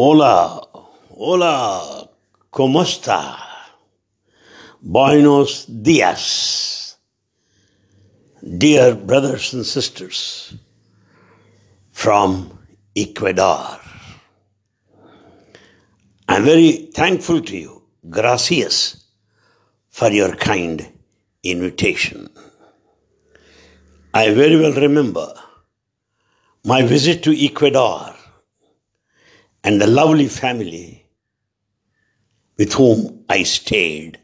Hola, hola, ¿cómo está? Buenos dias. Dear brothers and sisters from Ecuador, I'm very thankful to you. Gracias for your kind invitation. I very well remember my visit to Ecuador and the lovely family with whom I stayed.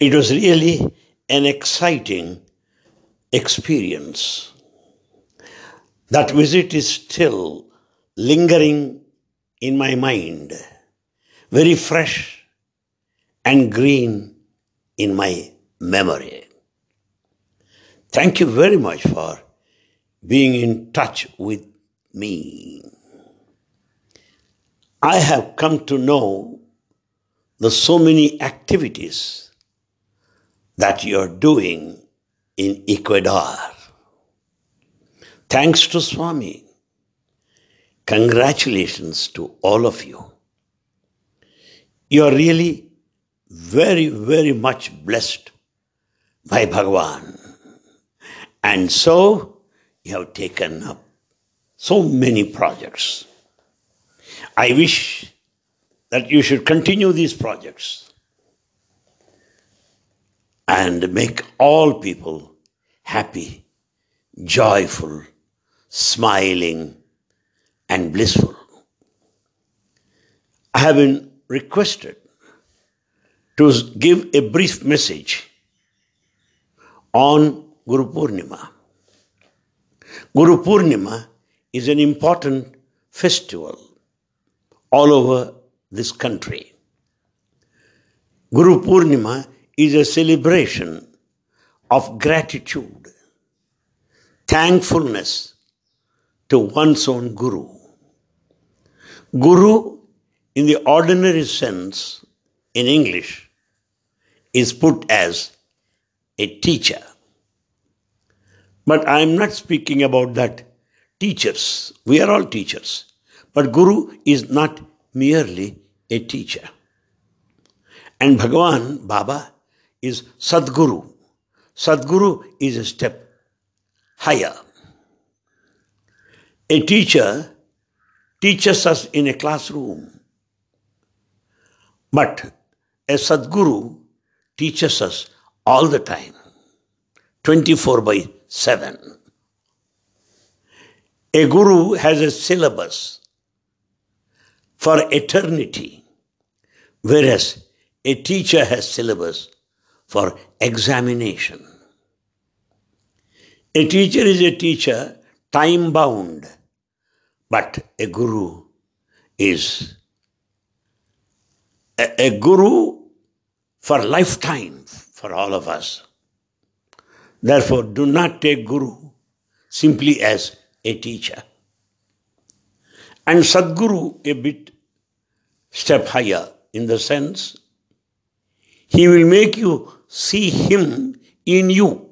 It was really an exciting experience. That visit is still lingering in my mind, very fresh and green in my memory. Thank you very much for being in touch with me. I have come to know the so many activities that you're doing in Ecuador. Thanks to Swami. Congratulations to all of you. You are really very, very much blessed by Bhagavan. And so you have taken up so many projects. I wish that you should continue these projects and make all people happy, joyful, smiling, and blissful. I have been requested to give a brief message on Guru Purnima. Guru Purnima is an important festival all over this country. Guru Purnima is a celebration of gratitude, thankfulness to one's own Guru. Guru, in the ordinary sense, in English, is put as a teacher. But I am not speaking about that teachers. We are all teachers. But Guru is not merely a teacher. And Bhagavan, Baba, is Sadguru. Sadguru is a step higher. A teacher teaches us in a classroom, but a Sadguru teaches us all the time, 24 by 7. A guru has a syllabus for eternity, whereas a teacher has syllabus for examination. A teacher is a teacher, time bound, but a guru is a, a, guru for lifetime for all of us. Therefore, do not take guru simply as a teacher and Sadguru a bit step higher in the sense he will make you see him in you.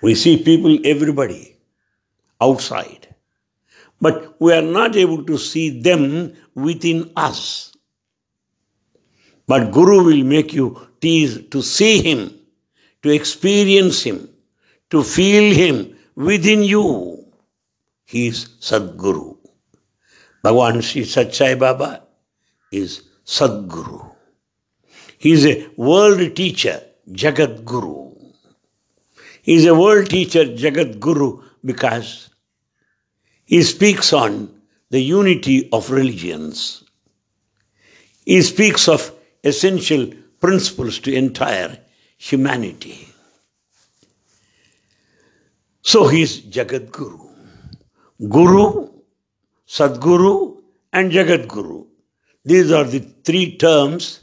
We see people, everybody outside, but we are not able to see them within us. But Guru will make you tease to see him, to experience him, to feel him within you. He is Sadguru. Bhagavan Sri Sathya Baba is Sadguru. He is a world teacher, Jagat Guru. He is a world teacher, Jagat Guru, because he speaks on the unity of religions. He speaks of essential principles to entire humanity. So he is Jagat Guru. Guru, Sadguru, and Jagat Guru. These are the three terms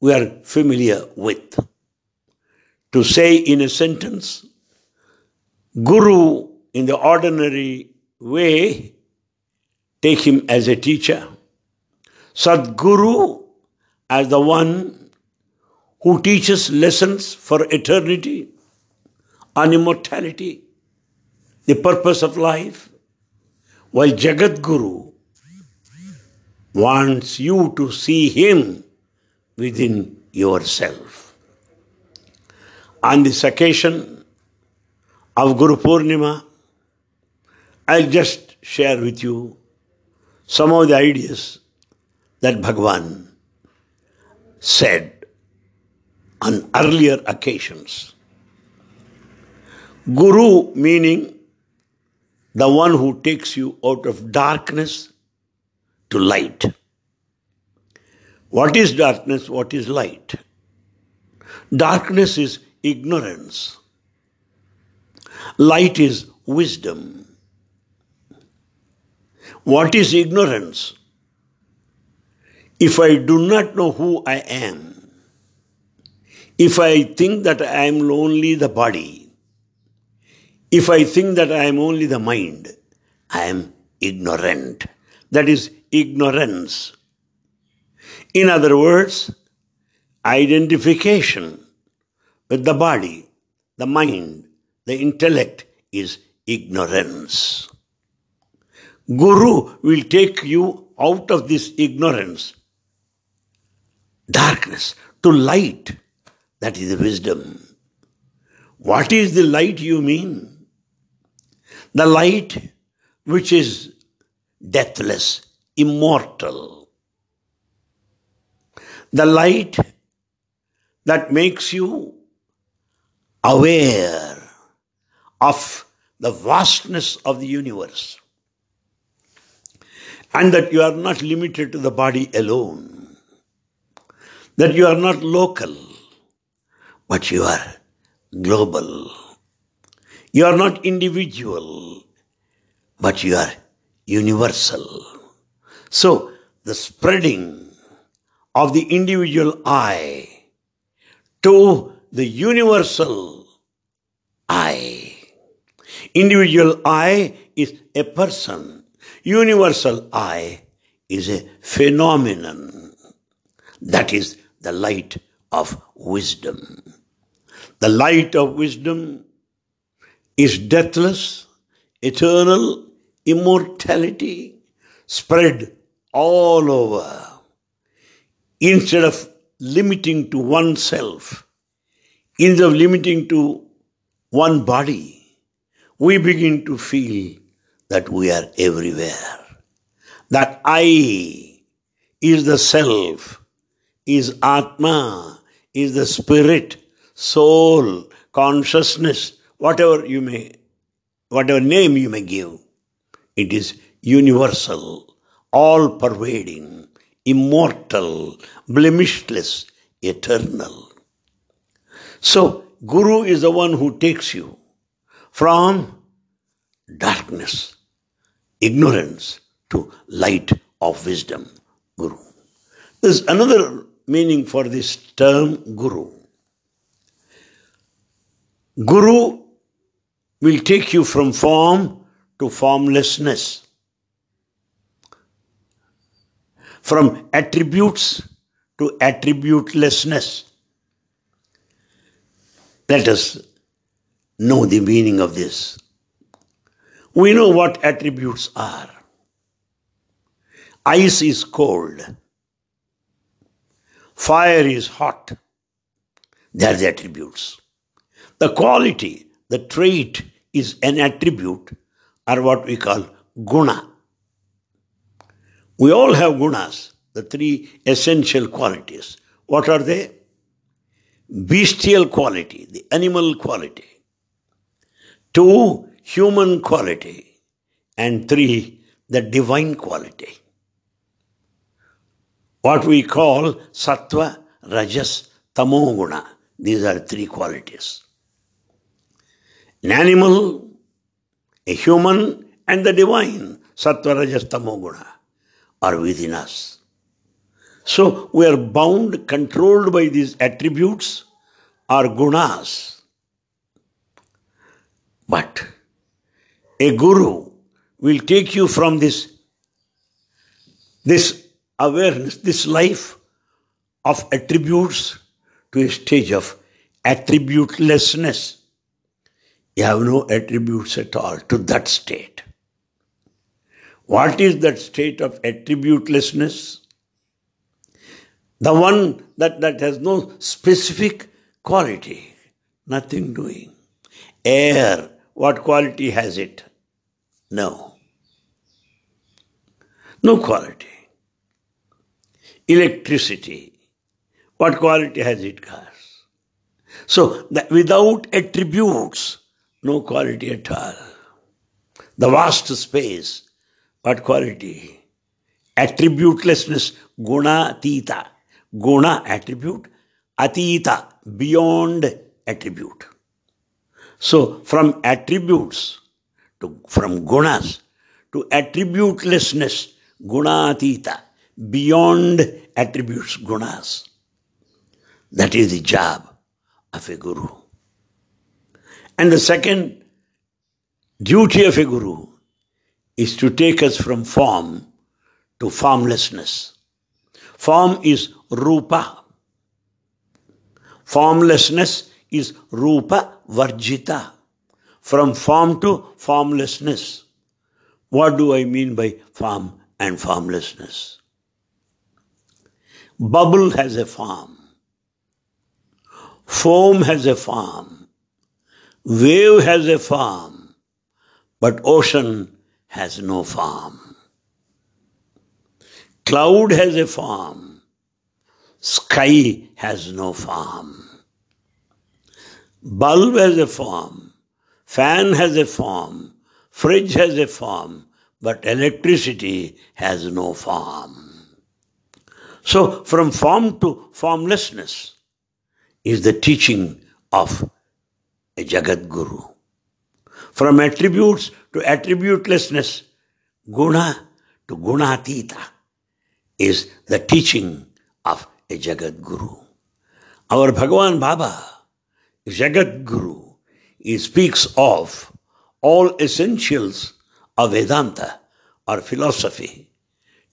we are familiar with. To say in a sentence, Guru in the ordinary way, take him as a teacher. Sadguru as the one who teaches lessons for eternity, on immortality, the purpose of life, while Jagat Guru wants you to see him within yourself. On this occasion of Guru Purnima, I'll just share with you some of the ideas that Bhagwan said on earlier occasions. Guru meaning the one who takes you out of darkness to light. What is darkness? What is light? Darkness is ignorance. Light is wisdom. What is ignorance? If I do not know who I am, if I think that I am only the body, if I think that I am only the mind, I am ignorant. That is ignorance. In other words, identification with the body, the mind, the intellect is ignorance. Guru will take you out of this ignorance, darkness, to light. That is wisdom. What is the light you mean? The light which is deathless, immortal. The light that makes you aware of the vastness of the universe and that you are not limited to the body alone, that you are not local, but you are global. You are not individual, but you are universal. So, the spreading of the individual I to the universal I. Individual I is a person. Universal I is a phenomenon. That is the light of wisdom. The light of wisdom is deathless, eternal, immortality spread all over. Instead of limiting to oneself, instead of limiting to one body, we begin to feel that we are everywhere. That I is the self, is Atma, is the spirit, soul, consciousness, whatever you may, whatever name you may give. It is universal, all pervading, immortal, blemishless, eternal. So, Guru is the one who takes you from darkness, ignorance, to light of wisdom. Guru. There's another meaning for this term Guru. Guru will take you from form to formlessness, from attributes to attributelessness. Let us know the meaning of this. We know what attributes are. Ice is cold. Fire is hot. They are the attributes. The quality, the trait is an attribute or what we call guna. We all have gunas, the three essential qualities. What are they? Bestial quality, the animal quality. Two, human quality. And three, the divine quality. What we call sattva, rajas, tamoguna. These are three qualities. An animal, a human, and the divine, sattva, rajas, tamoguna, are within us. So we are bound, controlled by these attributes or gunas. But a guru will take you from this, this awareness, this life of attributes to a stage of attributelessness. You have no attributes at all to that state. What is that state of attributelessness? The one that, that has no specific quality, nothing doing. Air, what quality has it? No. No quality. Electricity, what quality has it got? So, without attributes, no quality at all. The vast space, what quality? Attributelessness, guna tita. Guna, attribute, atita, beyond attribute. So, from attributes to from gunas to attributelessness, guna, gunatita, beyond attributes, gunas. That is the job of a guru. And the second duty of a guru is to take us from form to formlessness. Form is rupa. Formlessness is rupa varjita. From form to formlessness. What do I mean by form and formlessness? Bubble has a form. Foam has a form. Wave has a form. But ocean has no form. Cloud has a form. Sky has no form. Bulb has a form. Fan has a form. Fridge has a form. But electricity has no form. So, from form to formlessness is the teaching of a Jagat Guru. From attributes to attributelessness, guna to gunatita is the teaching of a Jagat Guru. Our Bhagavan Baba, Jagat Guru, he speaks of all essentials of Vedanta or philosophy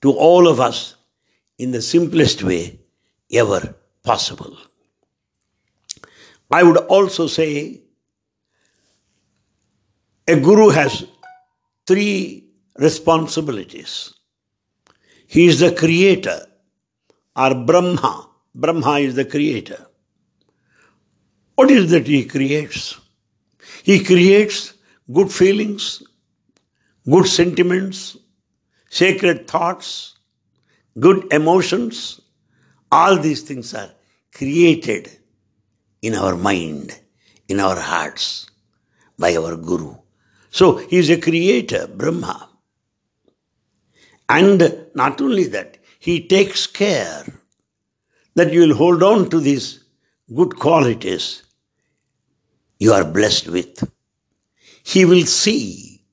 to all of us in the simplest way ever possible. I would also say a guru has three responsibilities. He is the creator, or Brahma. Brahma is the creator. What is that he creates? He creates good feelings, good sentiments, sacred thoughts, good emotions. All these things are created in our mind, in our hearts, by our Guru. So he is a creator, Brahma. And not only that, he takes care that you will hold on to these good qualities you are blessed with. He will see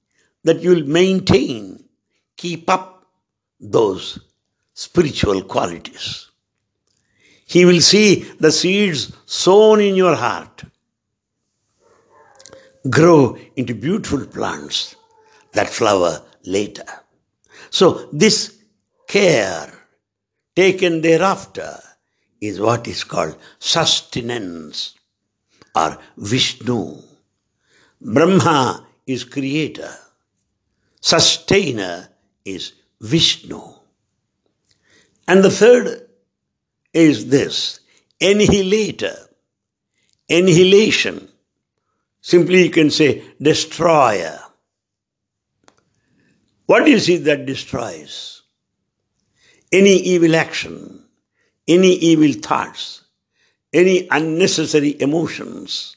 that you will maintain, keep up those spiritual qualities. He will see the seeds sown in your heart grow into beautiful plants that flower later. So, this care taken thereafter is what is called sustenance or Vishnu. Brahma is creator, sustainer is Vishnu. And the third is this annihilator, annihilation. Simply you can say destroyer. What is it that destroys? Any evil action, any evil thoughts, any unnecessary emotions,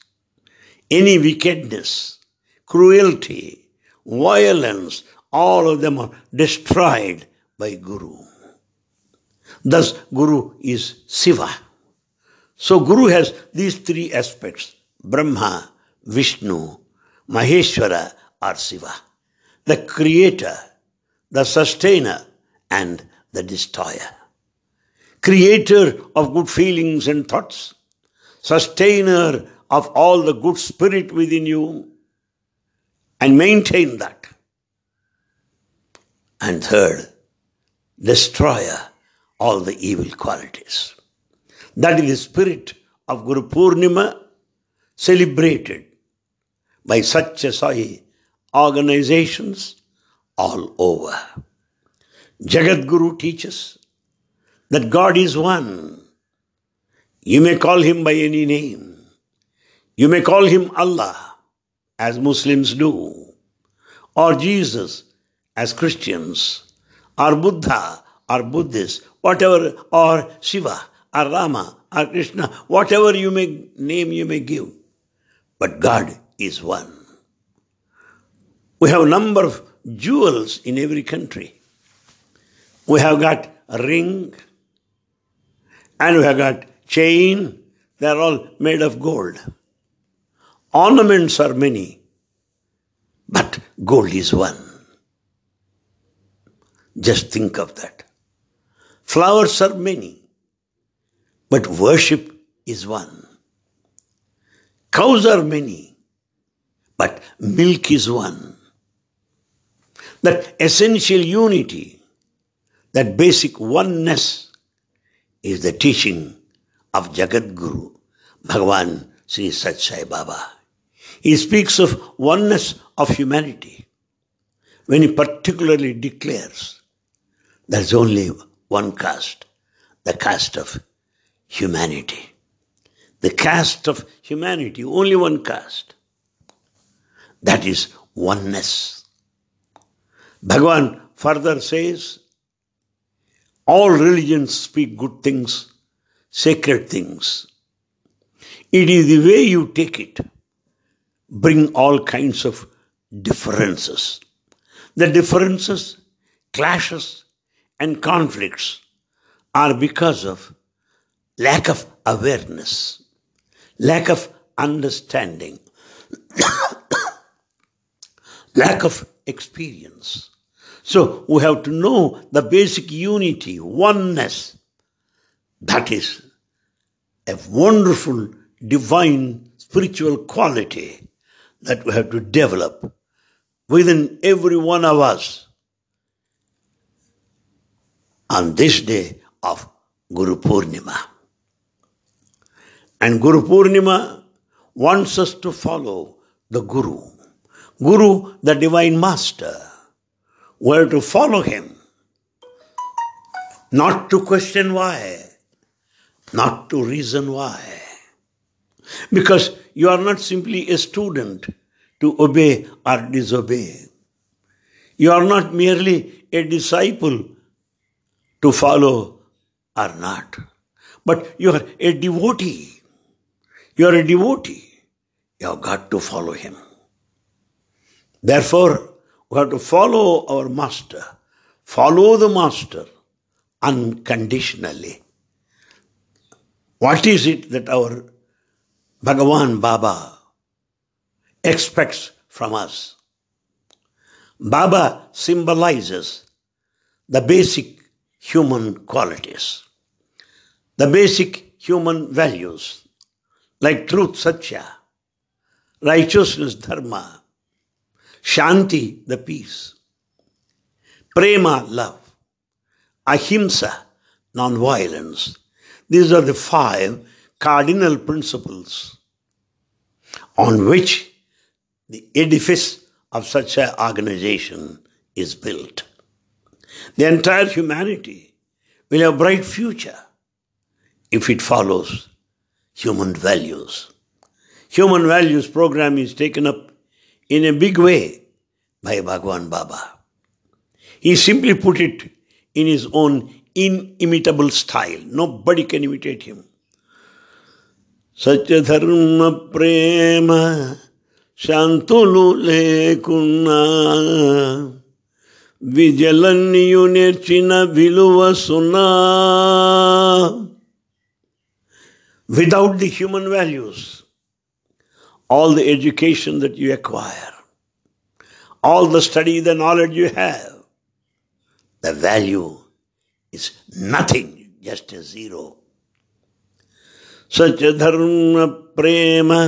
any wickedness, cruelty, violence, all of them are destroyed by Guru. Thus, Guru is Siva. So, Guru has these three aspects Brahma, Vishnu, Maheshwara, or Siva. The creator, the sustainer, and the destroyer. Creator of good feelings and thoughts, sustainer of all the good spirit within you, and maintain that. And third, destroyer all the evil qualities. That is the spirit of Guru Purnima celebrated by such Sai organizations all over. Jagat Guru teaches that God is one. You may call him by any name. You may call him Allah, as Muslims do, or Jesus, as Christians, or Buddha, or Buddhists, whatever, or Shiva, or Rama, or Krishna, whatever you may name you may give. But God is one. We have a number of jewels in every country. We have got a ring and we have got chain. They are all made of gold. Ornaments are many, but gold is one. Just think of that. Flowers are many, but worship is one. Cows are many, but milk is one. That essential unity, that basic oneness is the teaching of Jagat Guru, Bhagavan Sri Sat Baba. He speaks of oneness of humanity when he particularly declares there's only one caste, the caste of humanity. The caste of humanity, only one caste. That is oneness. Bhagavan further says, all religions speak good things, sacred things. It is the way you take it, bring all kinds of differences. The differences, clashes, and conflicts are because of lack of awareness, lack of understanding, lack of experience. So we have to know the basic unity, oneness. That is a wonderful divine spiritual quality that we have to develop within every one of us on this day of Guru Purnima. And Guru Purnima wants us to follow the Guru. Guru, the divine master were to follow him, not to question why, not to reason why. Because you are not simply a student to obey or disobey. You are not merely a disciple to follow or not, but you are a devotee. You are a devotee. You have got to follow him. Therefore, we have to follow our master, follow the master unconditionally. What is it that our Bhagavan Baba expects from us? Baba symbolizes the basic human qualities, the basic human values like truth, satya, righteousness, dharma, Shanti, the peace. Prema, love. Ahimsa, non-violence. These are the five cardinal principles on which the edifice of such an organization is built. The entire humanity will have a bright future if it follows human values. Human values program is taken up in a big way by Bhagwan Baba. He simply put it in his own inimitable style. Nobody can imitate him. సత్యధర్మ ప్రేమ శాంతులు లేకున్నా విజలన్నీయు నేర్చిన విలువ సున్నా without the human values all the education that you acquire, all the study, the knowledge you have, the value is nothing, just a zero. Satya dharma prema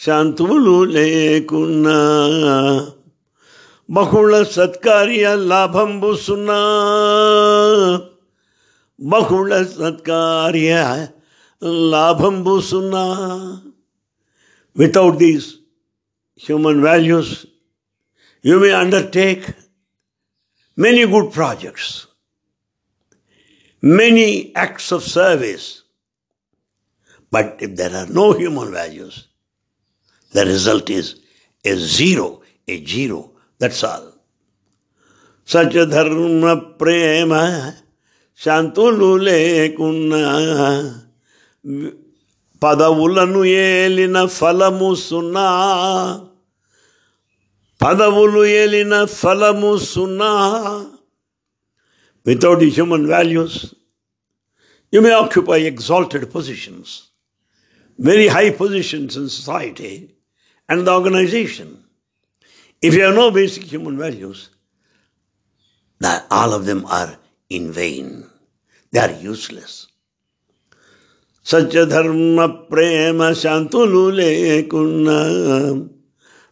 శాంతులు లేకున్నా బహుళ సత్కార్య లాభంబు సున్నా బహుళ సత్కార్య లాభంబు సున్నా Without these human values, you may undertake many good projects, many acts of service. But if there are no human values, the result is a zero, a zero. That's all. సచధర్మ ప్రేమ శాంతులు లేకున్నా పదవులను ఏలిన ఫలము సున్నా పదవులు ఏలిన ఫలము సున్నా without human values you may occupy exalted positions very high positions in society and the organization. If you have no basic human values, that all of them are in vain. They are useless. సత్యధర్మ ప్రేమ శాంతులు లేకున్నా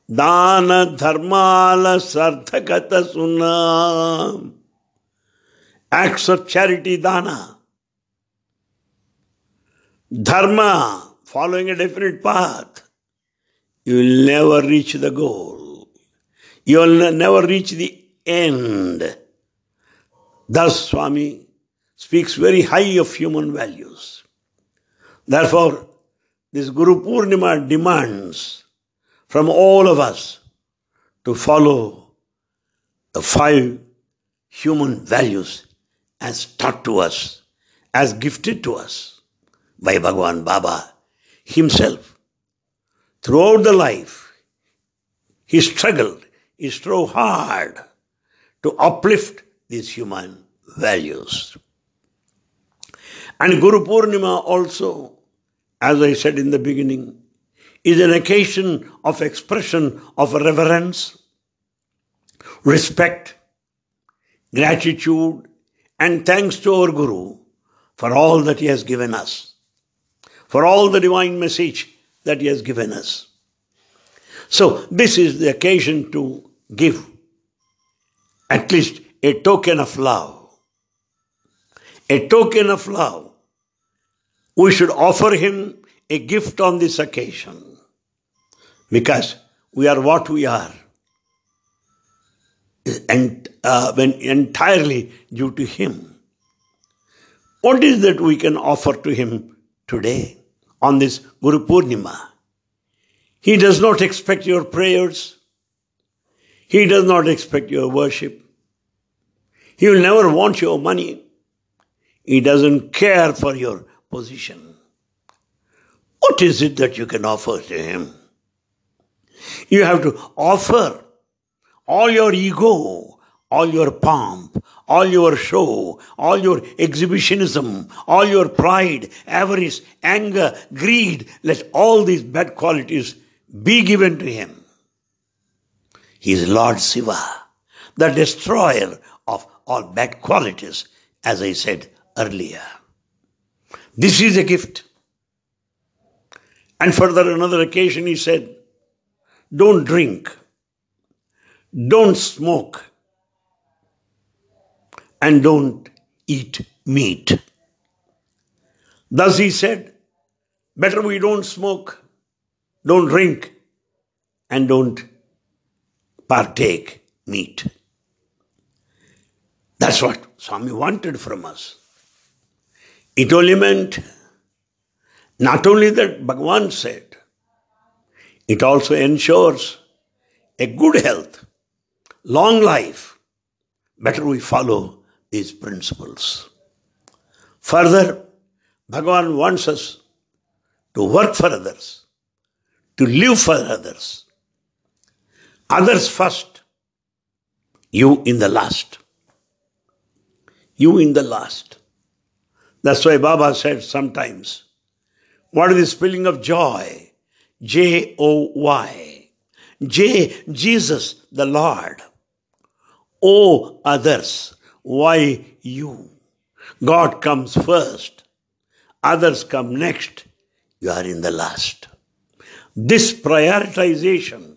దాన ధర్మాల సార్థకత సున్నా acts of charity dana ధర్మ following a definite path, you will never reach the goal. You will never reach the end. Thus, Swami speaks very high of human values. Therefore, this Guru Purnima demands from all of us to follow the five human values as taught to us, as gifted to us by Bhagavan Baba himself. Throughout the life, he struggled, he strove hard to uplift these human values. And Guru Purnima also, as I said in the beginning, is an occasion of expression of reverence, respect, gratitude, and thanks to our Guru for all that he has given us, for all the divine message that he has given us. So, this is the occasion to give at least a token of love. A token of love. We should offer him a gift on this occasion because we are what we are and uh, when entirely due to him. What is that we can offer to him today on this Guru Purnima? He does not expect your prayers. He does not expect your worship. He will never want your money. He doesn't care for your position. What is it that you can offer to him? You have to offer all your ego, all your pomp, all your show, all your exhibitionism, all your pride, avarice, anger, greed, let all these bad qualities be given to him. He is Lord Shiva, the destroyer of all bad qualities, as I said earlier. This is a gift. And further, another occasion, he said, Don't drink, don't smoke, and don't eat meat. Thus, he said, Better we don't smoke, don't drink, and don't partake meat. That's what Swami wanted from us. It only meant not only that Bhagavan said, it also ensures a good health, long life. Better we follow these principles. Further, Bhagavan wants us to work for others, to live for others. Others first, you in the last. You in the last. That's why Baba said sometimes, what is the spelling of joy? J O Y. J, Jesus the Lord. O, others. Why you? God comes first. Others come next. You are in the last. This prioritization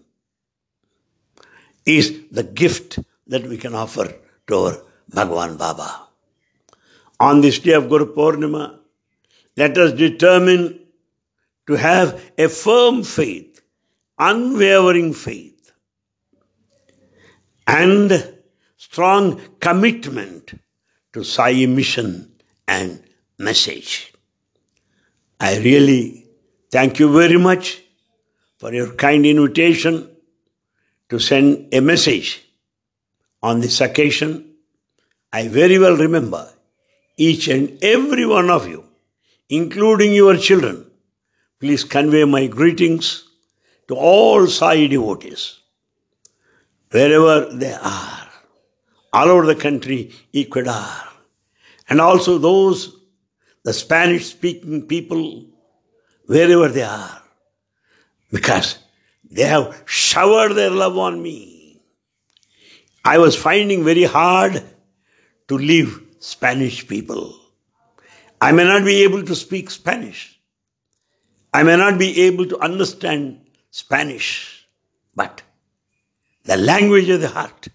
is the gift that we can offer to our Bhagwan Baba. On this day of Guru Purnima, let us determine to have a firm faith, unwavering faith, and strong commitment to Sai mission and message. I really thank you very much for your kind invitation to send a message on this occasion. I very well remember each and every one of you, including your children. Please convey my greetings to all Sai devotees, wherever they are, all over the country, Ecuador, and also those, the Spanish speaking people, wherever they are, because they have showered their love on me. I was finding very hard to leave Spanish people. I may not be able to speak Spanish. I may not be able to understand Spanish, but the language of the heart,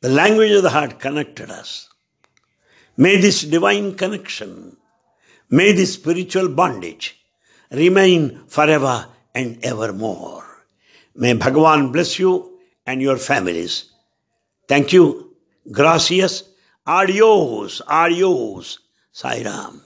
the language of the heart connected us. May this divine connection, may this spiritual bondage remain forever and evermore. May Bhagavan bless you and your families. Thank you. Gracias. Ariohus, Ariohus, Sairam.